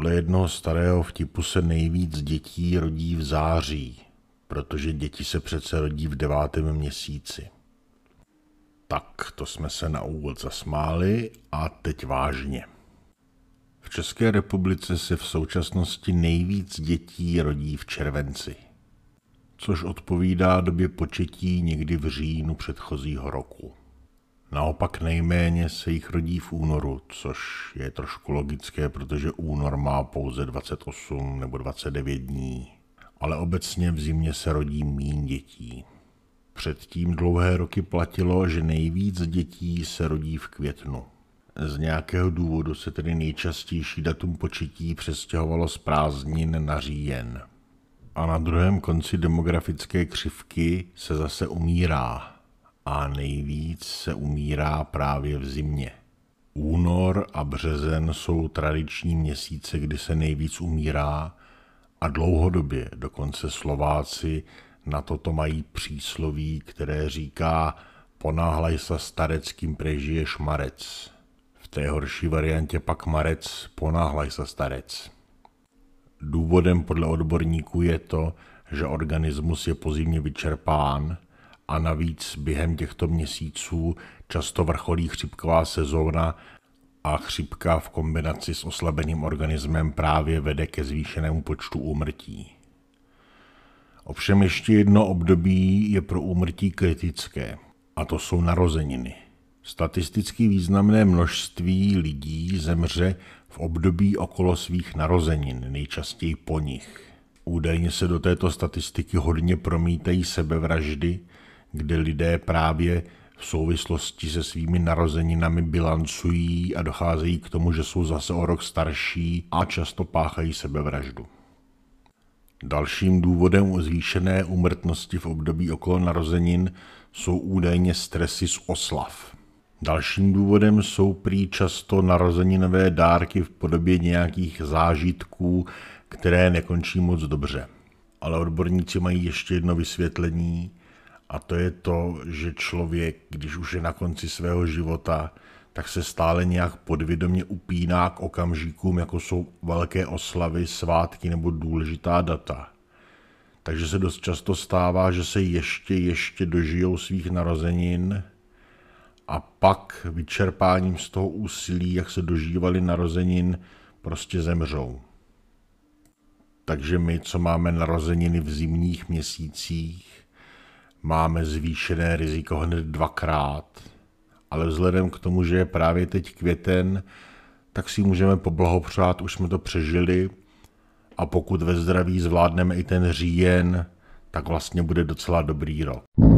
Podle jednoho starého vtipu se nejvíc dětí rodí v září, protože děti se přece rodí v devátém měsíci. Tak, to jsme se na úvod zasmáli a teď vážně. V České republice se v současnosti nejvíc dětí rodí v červenci, což odpovídá době početí někdy v říjnu předchozího roku. Naopak nejméně se jich rodí v únoru, což je trošku logické, protože únor má pouze 28 nebo 29 dní. Ale obecně v zimě se rodí mín dětí. Předtím dlouhé roky platilo, že nejvíc dětí se rodí v květnu. Z nějakého důvodu se tedy nejčastější datum početí přestěhovalo z prázdnin na říjen. A na druhém konci demografické křivky se zase umírá a nejvíc se umírá právě v zimě. Únor a březen jsou tradiční měsíce, kdy se nejvíc umírá a dlouhodobě dokonce Slováci na toto mají přísloví, které říká ponáhlaj se stareckým prežiješ marec. V té horší variantě pak marec ponáhlaj se starec. Důvodem podle odborníků je to, že organismus je pozimně vyčerpán – a navíc během těchto měsíců často vrcholí chřipková sezóna a chřipka v kombinaci s oslabeným organismem právě vede ke zvýšenému počtu úmrtí. Ovšem ještě jedno období je pro úmrtí kritické, a to jsou narozeniny. Statisticky významné množství lidí zemře v období okolo svých narozenin, nejčastěji po nich. Údajně se do této statistiky hodně promítají sebevraždy, kde lidé právě v souvislosti se svými narozeninami bilancují a docházejí k tomu, že jsou zase o rok starší a často páchají sebevraždu. Dalším důvodem zvýšené úmrtnosti v období okolo narozenin jsou údajně stresy z oslav. Dalším důvodem jsou prý často narozeninové dárky v podobě nějakých zážitků, které nekončí moc dobře. Ale odborníci mají ještě jedno vysvětlení, a to je to, že člověk, když už je na konci svého života, tak se stále nějak podvědomě upíná k okamžikům, jako jsou velké oslavy, svátky nebo důležitá data. Takže se dost často stává, že se ještě, ještě dožijou svých narozenin a pak vyčerpáním z toho úsilí, jak se dožívali narozenin, prostě zemřou. Takže my, co máme narozeniny v zimních měsících, máme zvýšené riziko hned dvakrát, ale vzhledem k tomu, že je právě teď květen, tak si můžeme poblahopřát, už jsme to přežili a pokud ve zdraví zvládneme i ten říjen, tak vlastně bude docela dobrý rok.